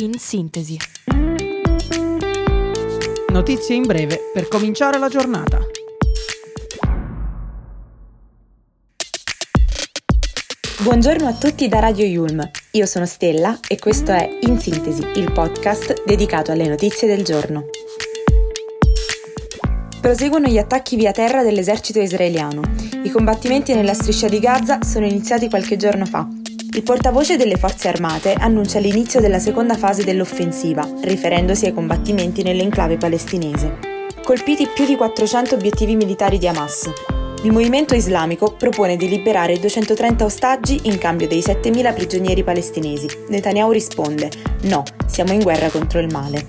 in sintesi. Notizie in breve per cominciare la giornata. Buongiorno a tutti da Radio Yulm. Io sono Stella e questo è In Sintesi, il podcast dedicato alle notizie del giorno. Proseguono gli attacchi via terra dell'esercito israeliano. I combattimenti nella striscia di Gaza sono iniziati qualche giorno fa il portavoce delle forze armate annuncia l'inizio della seconda fase dell'offensiva, riferendosi ai combattimenti nell'enclave palestinese. Colpiti più di 400 obiettivi militari di Hamas. Il movimento islamico propone di liberare 230 ostaggi in cambio dei 7.000 prigionieri palestinesi. Netanyahu risponde: No, siamo in guerra contro il male.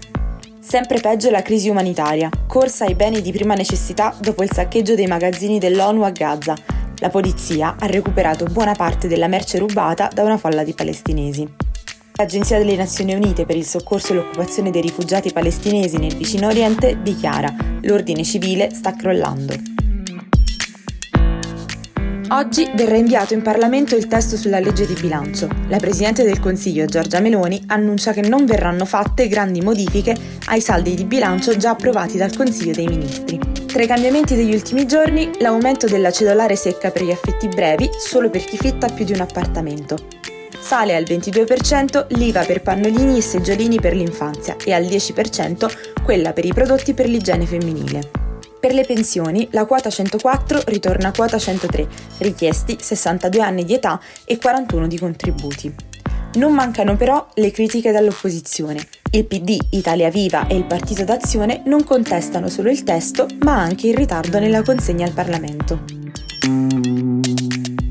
Sempre peggio la crisi umanitaria, corsa ai beni di prima necessità dopo il saccheggio dei magazzini dell'ONU a Gaza, la polizia ha recuperato buona parte della merce rubata da una folla di palestinesi. L'Agenzia delle Nazioni Unite per il soccorso e l'occupazione dei rifugiati palestinesi nel vicino Oriente dichiara l'ordine civile sta crollando. Oggi verrà inviato in Parlamento il testo sulla legge di bilancio. La Presidente del Consiglio, Giorgia Meloni, annuncia che non verranno fatte grandi modifiche ai saldi di bilancio già approvati dal Consiglio dei Ministri. Tra i cambiamenti degli ultimi giorni, l'aumento della cedolare secca per gli affitti brevi solo per chi fitta più di un appartamento. Sale al 22% l'IVA per pannolini e seggiolini per l'infanzia e al 10% quella per i prodotti per l'igiene femminile. Per le pensioni, la quota 104 ritorna a quota 103, richiesti 62 anni di età e 41 di contributi. Non mancano però le critiche dall'opposizione. Il PD, Italia Viva e il Partito d'Azione non contestano solo il testo, ma anche il ritardo nella consegna al Parlamento.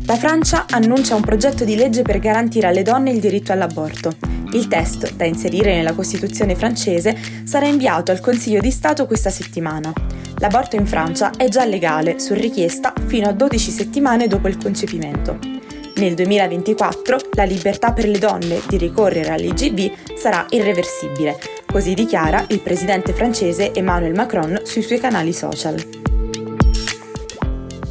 La Francia annuncia un progetto di legge per garantire alle donne il diritto all'aborto. Il testo, da inserire nella Costituzione francese, sarà inviato al Consiglio di Stato questa settimana. L'aborto in Francia è già legale, su richiesta, fino a 12 settimane dopo il concepimento. Nel 2024 la libertà per le donne di ricorrere all'IGV sarà irreversibile, così dichiara il presidente francese Emmanuel Macron sui suoi canali social.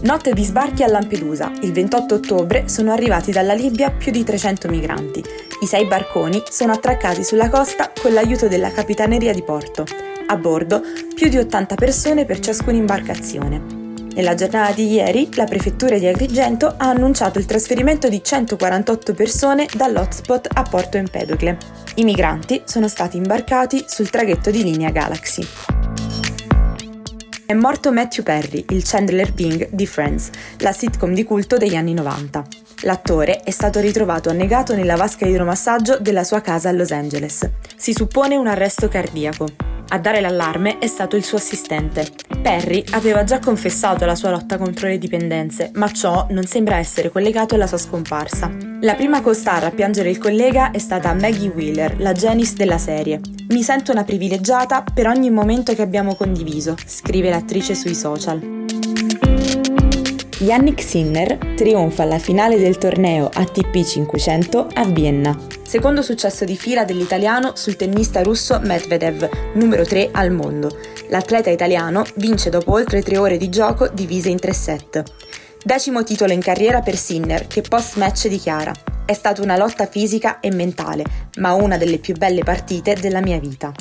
Notte di sbarchi a Lampedusa. Il 28 ottobre sono arrivati dalla Libia più di 300 migranti. I sei barconi sono attraccati sulla costa con l'aiuto della Capitaneria di Porto. A bordo più di 80 persone per ciascuna imbarcazione. Nella giornata di ieri, la prefettura di Agrigento ha annunciato il trasferimento di 148 persone dall'hotspot a Porto Empedocle. I migranti sono stati imbarcati sul traghetto di linea Galaxy. È morto Matthew Perry, il Chandler Bing di Friends, la sitcom di culto degli anni 90. L'attore è stato ritrovato annegato nella vasca idromassaggio della sua casa a Los Angeles. Si suppone un arresto cardiaco. A dare l'allarme è stato il suo assistente. Perry aveva già confessato la sua lotta contro le dipendenze, ma ciò non sembra essere collegato alla sua scomparsa. La prima co-star a piangere il collega è stata Maggie Wheeler, la Janice della serie. Mi sento una privilegiata per ogni momento che abbiamo condiviso, scrive l'attrice sui social. Yannick Sinner trionfa alla finale del torneo ATP 500 a Vienna. Secondo successo di fila dell'italiano sul tennista russo Medvedev, numero 3 al mondo. L'atleta italiano vince dopo oltre tre ore di gioco divise in tre set. Decimo titolo in carriera per Sinner, che post-match dichiara: È stata una lotta fisica e mentale, ma una delle più belle partite della mia vita.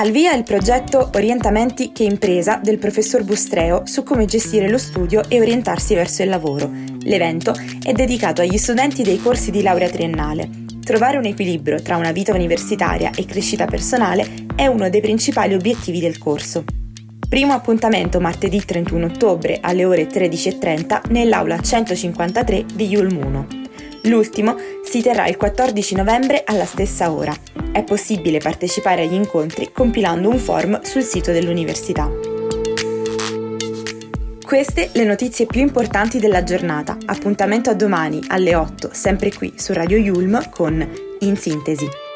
Al via il progetto Orientamenti che impresa del professor Bustreo su come gestire lo studio e orientarsi verso il lavoro. L'evento è dedicato agli studenti dei corsi di laurea triennale. Trovare un equilibrio tra una vita universitaria e crescita personale è uno dei principali obiettivi del corso. Primo appuntamento martedì 31 ottobre alle ore 13.30 nell'aula 153 di Yulmuno. L'ultimo si terrà il 14 novembre alla stessa ora. È possibile partecipare agli incontri compilando un form sul sito dell'università. Queste le notizie più importanti della giornata. Appuntamento a domani alle 8, sempre qui su Radio Yulm con In Sintesi.